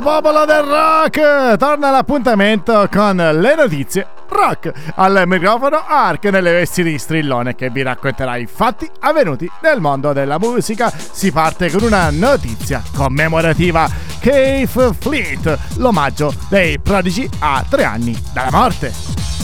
Popolo del rock! Torna l'appuntamento con le notizie rock. Al microfono Ark nelle vesti di strillone che vi racconterà i fatti avvenuti nel mondo della musica. Si parte con una notizia commemorativa. Cave Fleet, l'omaggio dei prodigi a tre anni dalla morte.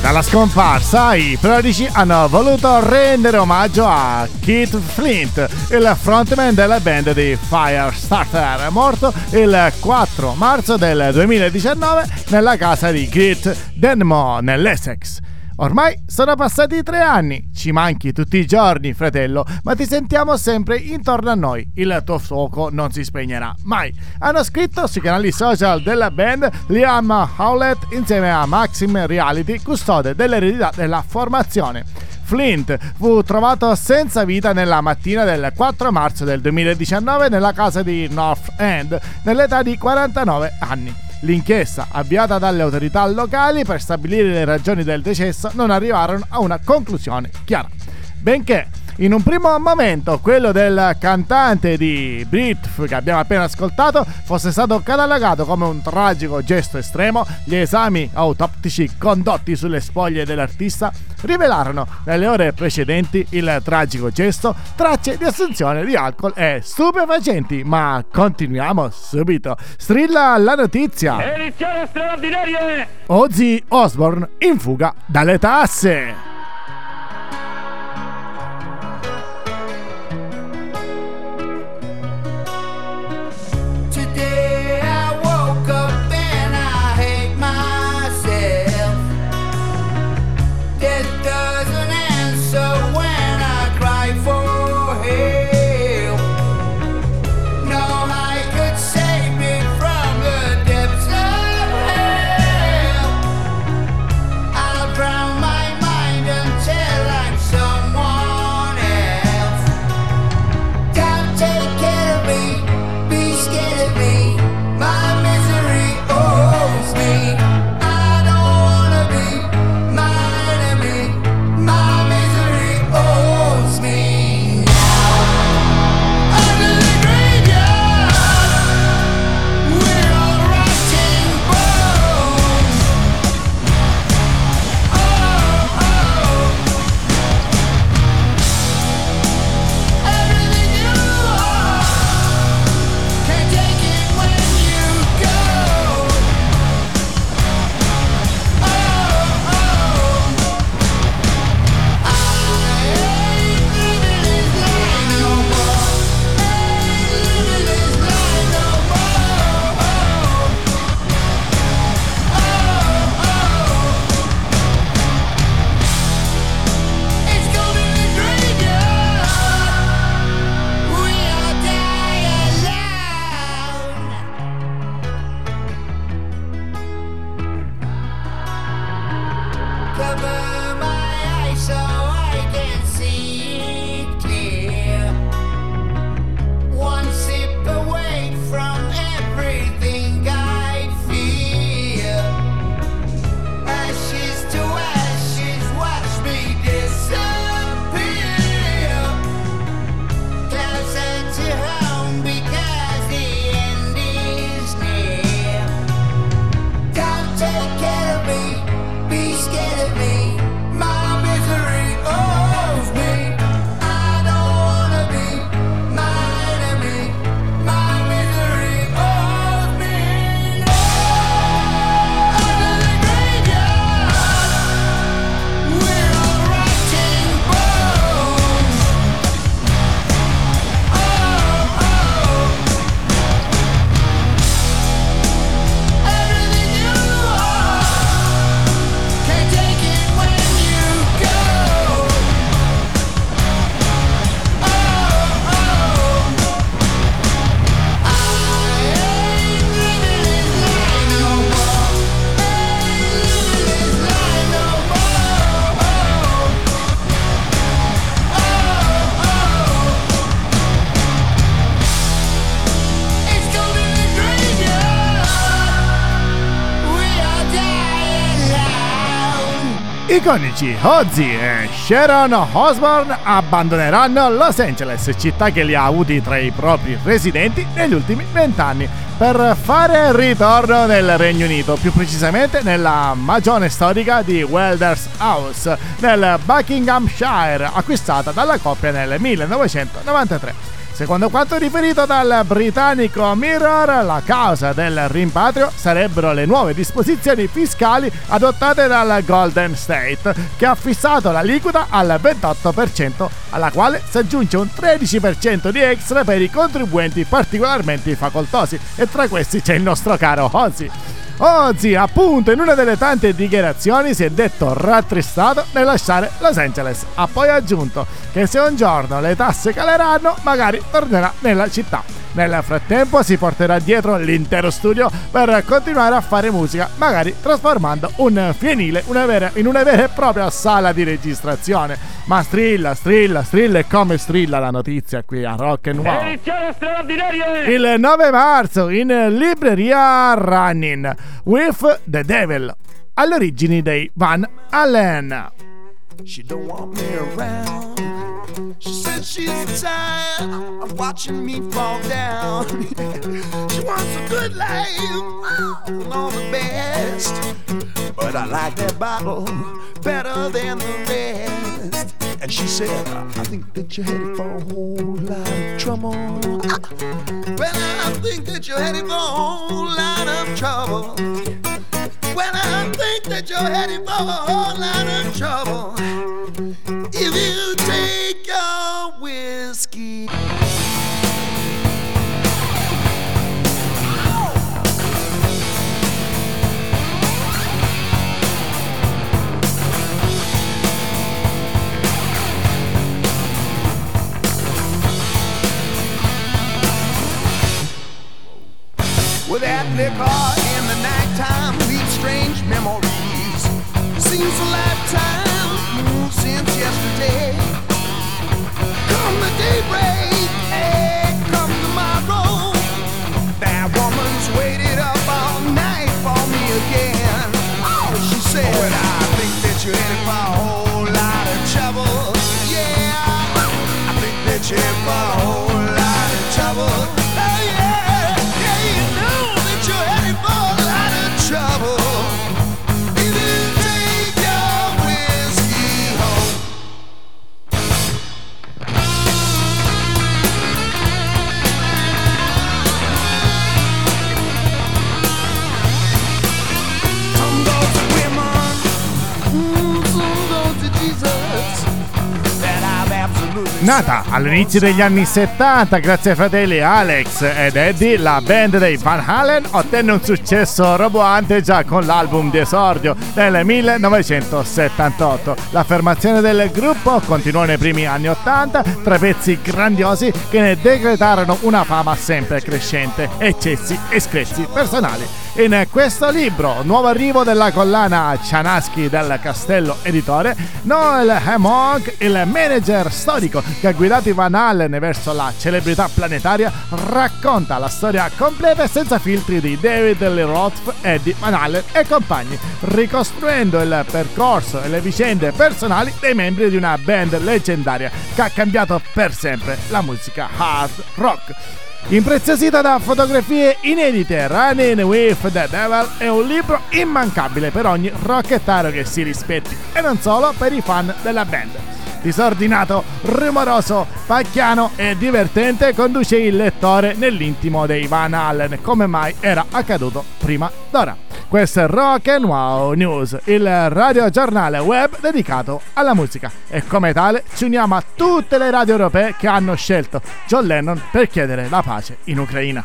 Dalla scomparsa, i Prodigy hanno voluto rendere omaggio a Keith Flint, il frontman della band di Firestarter, morto il 4 marzo del 2019 nella casa di Keith Denmo nell'Essex. Ormai sono passati tre anni, ci manchi tutti i giorni, fratello, ma ti sentiamo sempre intorno a noi. Il tuo fuoco non si spegnerà mai. Hanno scritto sui canali social della band Liam Howlett insieme a Maxim Reality, custode dell'eredità della formazione. Flint fu trovato senza vita nella mattina del 4 marzo del 2019 nella casa di North End, nell'età di 49 anni. L'inchiesta, avviata dalle autorità locali per stabilire le ragioni del decesso, non arrivarono a una conclusione chiara. Benché in un primo momento quello del cantante di Britf che abbiamo appena ascoltato fosse stato catalogato come un tragico gesto estremo, gli esami autoptici condotti sulle spoglie dell'artista rivelarono nelle ore precedenti il tragico gesto, tracce di assunzione di alcol e stupefacenti. Ma continuiamo subito. Strilla la notizia. Edizione straordinaria! Ozzy Osbourne in fuga dalle tasse. Iconici Ozzy e Sharon Osbourne abbandoneranno Los Angeles, città che li ha avuti tra i propri residenti negli ultimi vent'anni, per fare ritorno nel Regno Unito, più precisamente nella magione storica di Welders House, nel Buckinghamshire, acquistata dalla coppia nel 1993. Secondo quanto riferito dal britannico Mirror, la causa del rimpatrio sarebbero le nuove disposizioni fiscali adottate dal Golden State, che ha fissato l'aliquota al 28%, alla quale si aggiunge un 13% di extra per i contribuenti particolarmente facoltosi, e tra questi c'è il nostro caro Ozzy. Ozzy, appunto, in una delle tante dichiarazioni si è detto rattristato nel lasciare Los Angeles. Ha poi aggiunto che se un giorno le tasse caleranno, magari tornerà nella città. Nel frattempo si porterà dietro l'intero studio per continuare a fare musica, magari trasformando un fienile una vera, in una vera e propria sala di registrazione. Ma strilla, strilla, strilla e come strilla la notizia qui a Rock and Wow. Edizione straordinaria! Il 9 marzo in libreria Running with the Devil alle origini dei Van Allen. She don't want me around. She says she's tired of watching me fall down. she wants a good life and all the best. But I like that bottle better than the rest. And she said, I think that you're headed for a whole lot of trouble. Well, I think that you're headed for a whole lot of trouble. Well, I think that you're headed for a whole lot of trouble. If you liquor in the nighttime leaves strange memories. Seems a lifetime mm, since yesterday. Come the daybreak, hey, come tomorrow. That woman's waited up all night for me again. Oh, she said, well, I think that you're headed for a whole lot of trouble. Yeah, I think that you're headed for Nata all'inizio degli anni 70 grazie ai fratelli Alex ed Eddie, la band dei Van Halen ottenne un successo roboante già con l'album di esordio nel 1978. L'affermazione del gruppo continuò nei primi anni 80 tra pezzi grandiosi che ne decretarono una fama sempre crescente, eccessi e screzi personali. In questo libro, nuovo arrivo della collana Cianaschi del Castello Editore, Noel Hemong, il manager storico che ha guidato Van Allen verso la celebrità planetaria, racconta la storia completa e senza filtri di David Lee Roth, Eddie Van Allen e compagni, ricostruendo il percorso e le vicende personali dei membri di una band leggendaria che ha cambiato per sempre la musica hard rock. Impreziosita da fotografie inedite, Running with the Devil è un libro immancabile per ogni rockettaro che si rispetti e non solo per i fan della band. Disordinato, rumoroso, pacchiano e divertente conduce il lettore nell'intimo dei Van Allen come mai era accaduto prima d'ora. Questo è Rock and Wow News, il radiogiornale web dedicato alla musica e come tale ci uniamo a tutte le radio europee che hanno scelto John Lennon per chiedere la pace in Ucraina.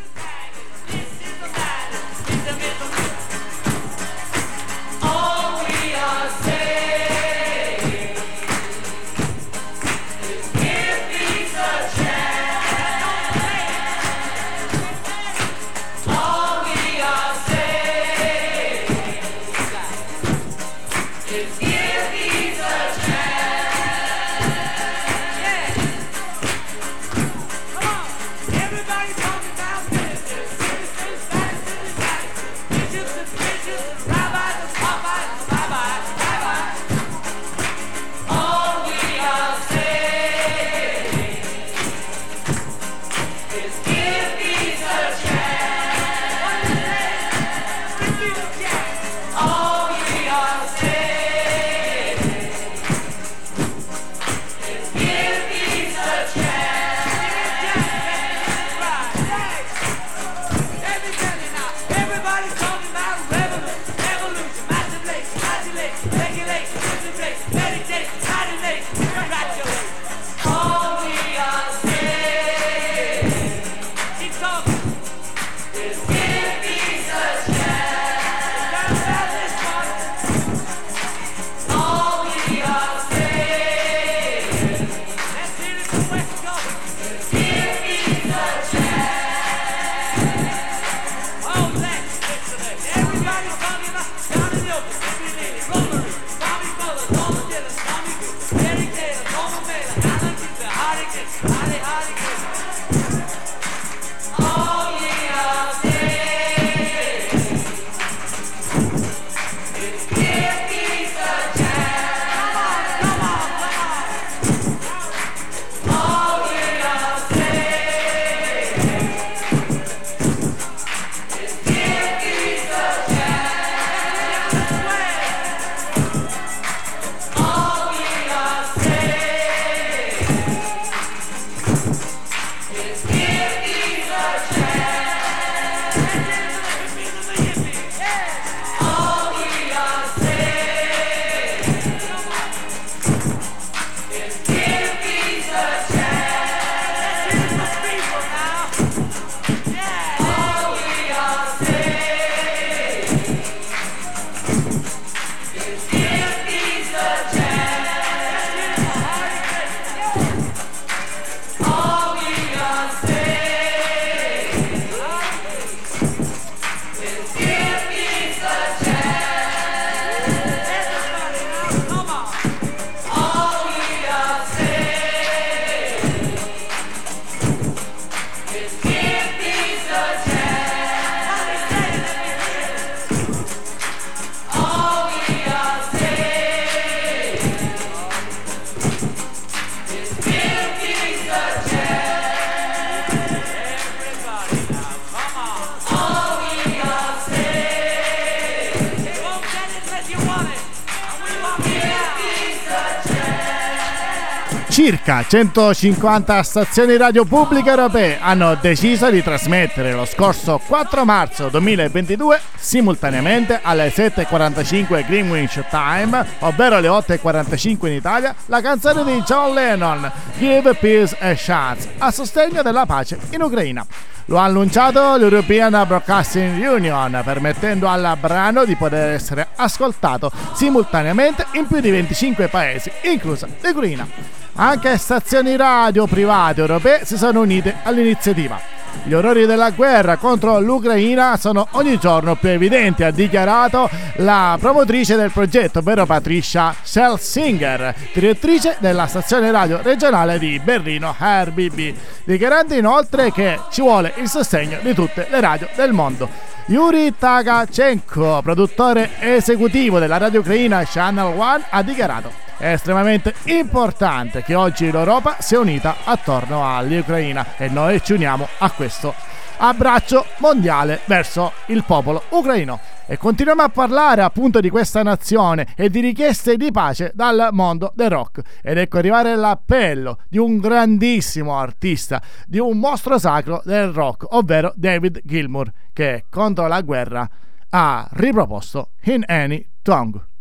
Circa 150 stazioni radio pubbliche europee hanno deciso di trasmettere lo scorso 4 marzo 2022 simultaneamente alle 7.45 Greenwich Time, ovvero le 8.45 in Italia, la canzone di John Lennon, Give Peace a Chance, a sostegno della pace in Ucraina. Lo ha annunciato l'European Broadcasting Union, permettendo al brano di poter essere ascoltato simultaneamente in più di 25 paesi, inclusa l'Ucraina. Anche stazioni radio private europee si sono unite all'iniziativa. Gli orrori della guerra contro l'Ucraina sono ogni giorno più evidenti, ha dichiarato la promotrice del progetto, ovvero Patricia Schelsinger, direttrice della stazione radio regionale di Berlino RBB, dichiarando inoltre che ci vuole il sostegno di tutte le radio del mondo. Yuri Takachenko, produttore esecutivo della radio ucraina Channel One, ha dichiarato è estremamente importante che oggi l'Europa sia unita attorno all'Ucraina e noi ci uniamo a questo abbraccio mondiale verso il popolo ucraino. E continuiamo a parlare appunto di questa nazione e di richieste di pace dal mondo del rock. Ed ecco arrivare l'appello di un grandissimo artista, di un mostro sacro del rock, ovvero David Gilmour, che contro la guerra ha riproposto In Any Tongue.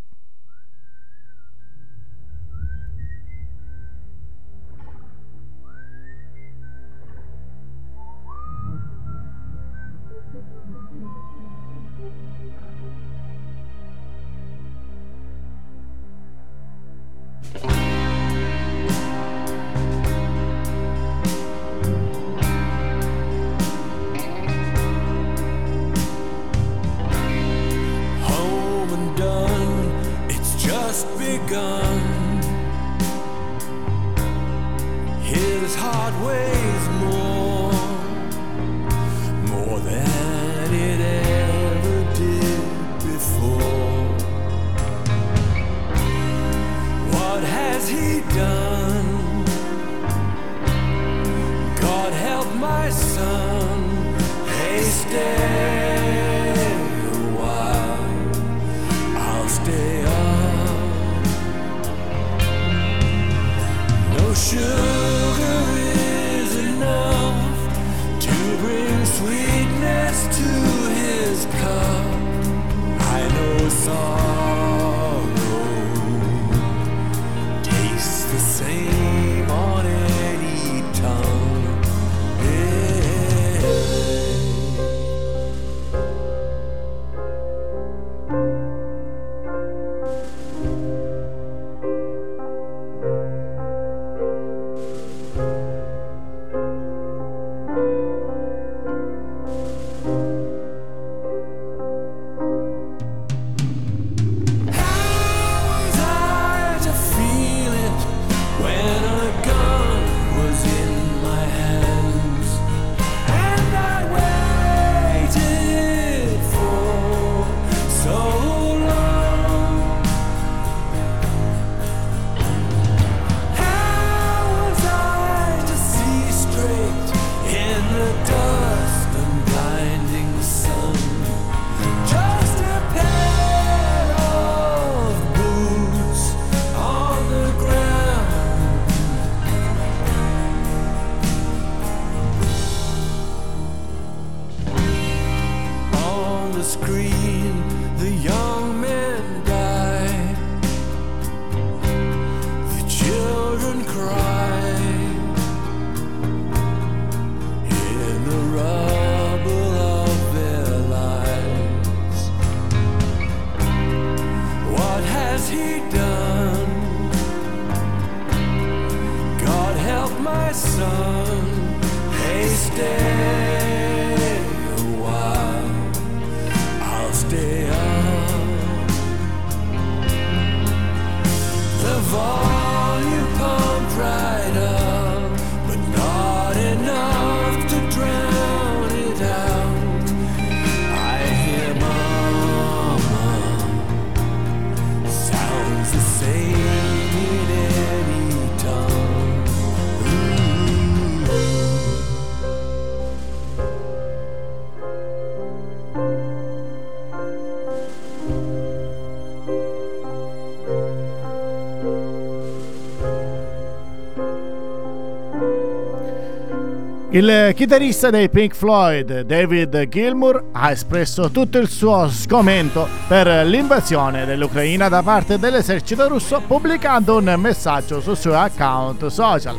Il chitarrista dei Pink Floyd, David Gilmour, ha espresso tutto il suo sgomento per l'invasione dell'Ucraina da parte dell'esercito russo pubblicando un messaggio sul suo account social.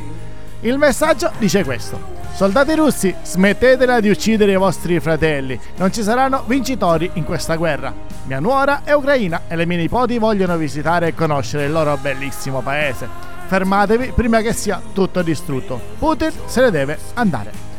Il messaggio dice questo. Soldati russi, smettetela di uccidere i vostri fratelli, non ci saranno vincitori in questa guerra. Mia nuora è ucraina e le mie nipoti vogliono visitare e conoscere il loro bellissimo paese. Fermatevi prima che sia tutto distrutto. Putin se ne deve andare.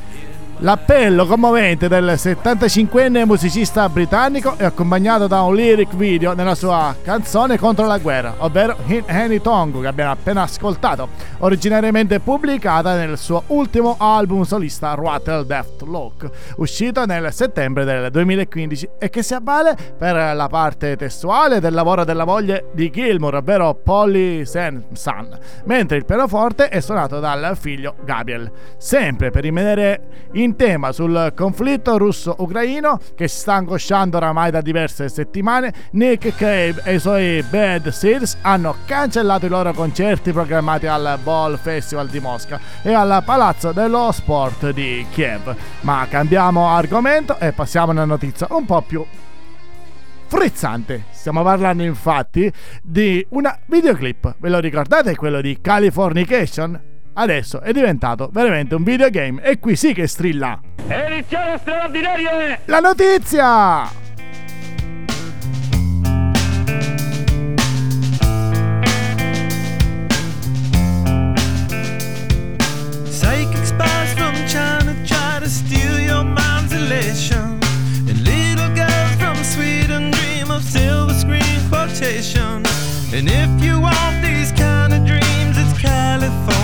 L'appello commovente del 75enne musicista britannico è accompagnato da un lyric video nella sua canzone contro la guerra, ovvero In Any Tongue, che abbiamo appena ascoltato, originariamente pubblicata nel suo ultimo album solista Rattle Death Look, uscito nel settembre del 2015 e che si avvale per la parte testuale del lavoro della moglie di Gilmour, ovvero Polly Sanson, mentre il pianoforte è suonato dal figlio Gabriel. Sempre per rimanere in tema sul conflitto russo-ucraino che si sta angosciando oramai da diverse settimane, Nick Cave e i suoi Bad Seeds hanno cancellato i loro concerti programmati al Ball Festival di Mosca e al Palazzo dello Sport di Kiev. Ma cambiamo argomento e passiamo a una notizia un po' più frizzante. Stiamo parlando infatti di una videoclip. Ve lo ricordate quello di Californication? Adesso è diventato veramente un videogame e qui sì che strilla. Edizione straordinaria! La notizia! Psychic spies from China try to steal your mind's elation. And little girls from Sweden dream of silver screen quotation. And if you want these kind of dreams, it's Californication.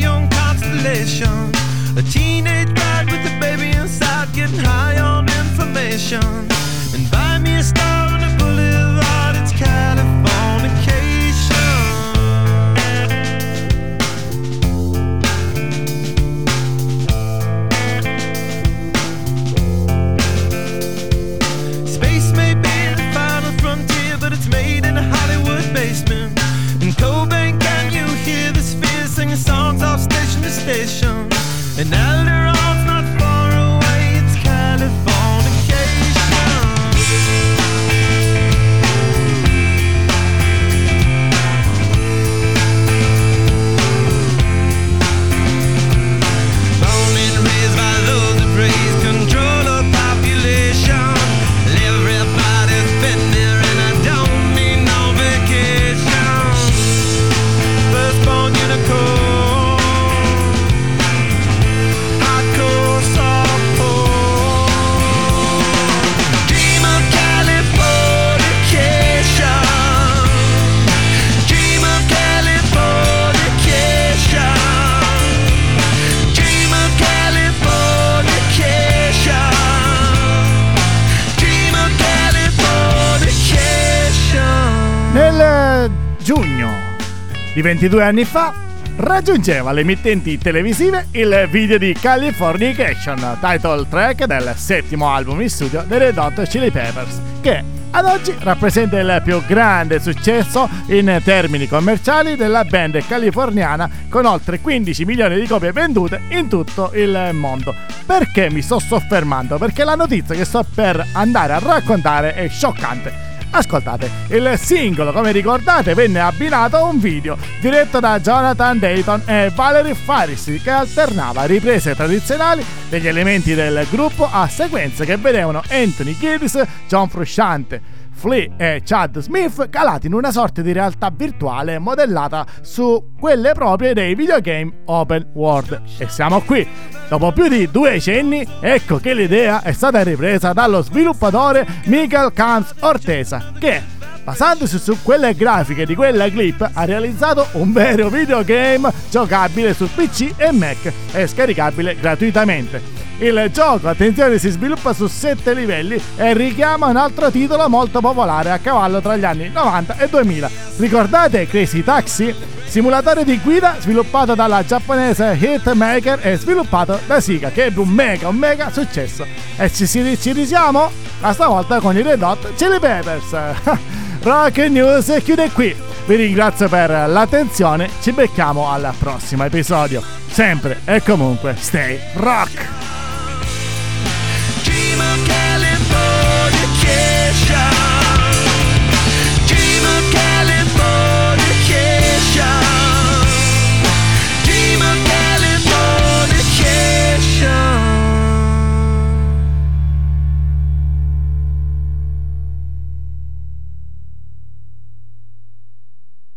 young constellation. Di 22 anni fa raggiungeva le emittenti televisive il video di Californication, title track del settimo album in studio dei Red Hot Chili Peppers, che ad oggi rappresenta il più grande successo in termini commerciali della band californiana con oltre 15 milioni di copie vendute in tutto il mondo. Perché mi sto soffermando? Perché la notizia che sto per andare a raccontare è scioccante. Ascoltate, il singolo, come ricordate, venne abbinato a un video diretto da Jonathan Dayton e Valerie Farisi che alternava riprese tradizionali degli elementi del gruppo a sequenze che vedevano Anthony Kiddis, John Frusciante, Flea e Chad Smith calati in una sorta di realtà virtuale modellata su quelle proprie dei videogame open world. E siamo qui! Dopo più di due decenni, ecco che l'idea è stata ripresa dallo sviluppatore Michael Kans Ortesa, che basandosi su quelle grafiche di quella clip, ha realizzato un vero videogame giocabile su PC e Mac e scaricabile gratuitamente. Il gioco, attenzione, si sviluppa su 7 livelli e richiama un altro titolo molto popolare a cavallo tra gli anni 90 e 2000. Ricordate Crazy Taxi? Simulatore di guida sviluppato dalla giapponese Hitmaker e sviluppato da Sega che ebbe un mega, un mega successo. E ci, ci, ci risiamo? Ma stavolta con i Red Hot Chili Peppers. Rock News chiude qui. Vi ringrazio per l'attenzione, ci becchiamo al prossimo episodio. Sempre e comunque, stay rock! pressure.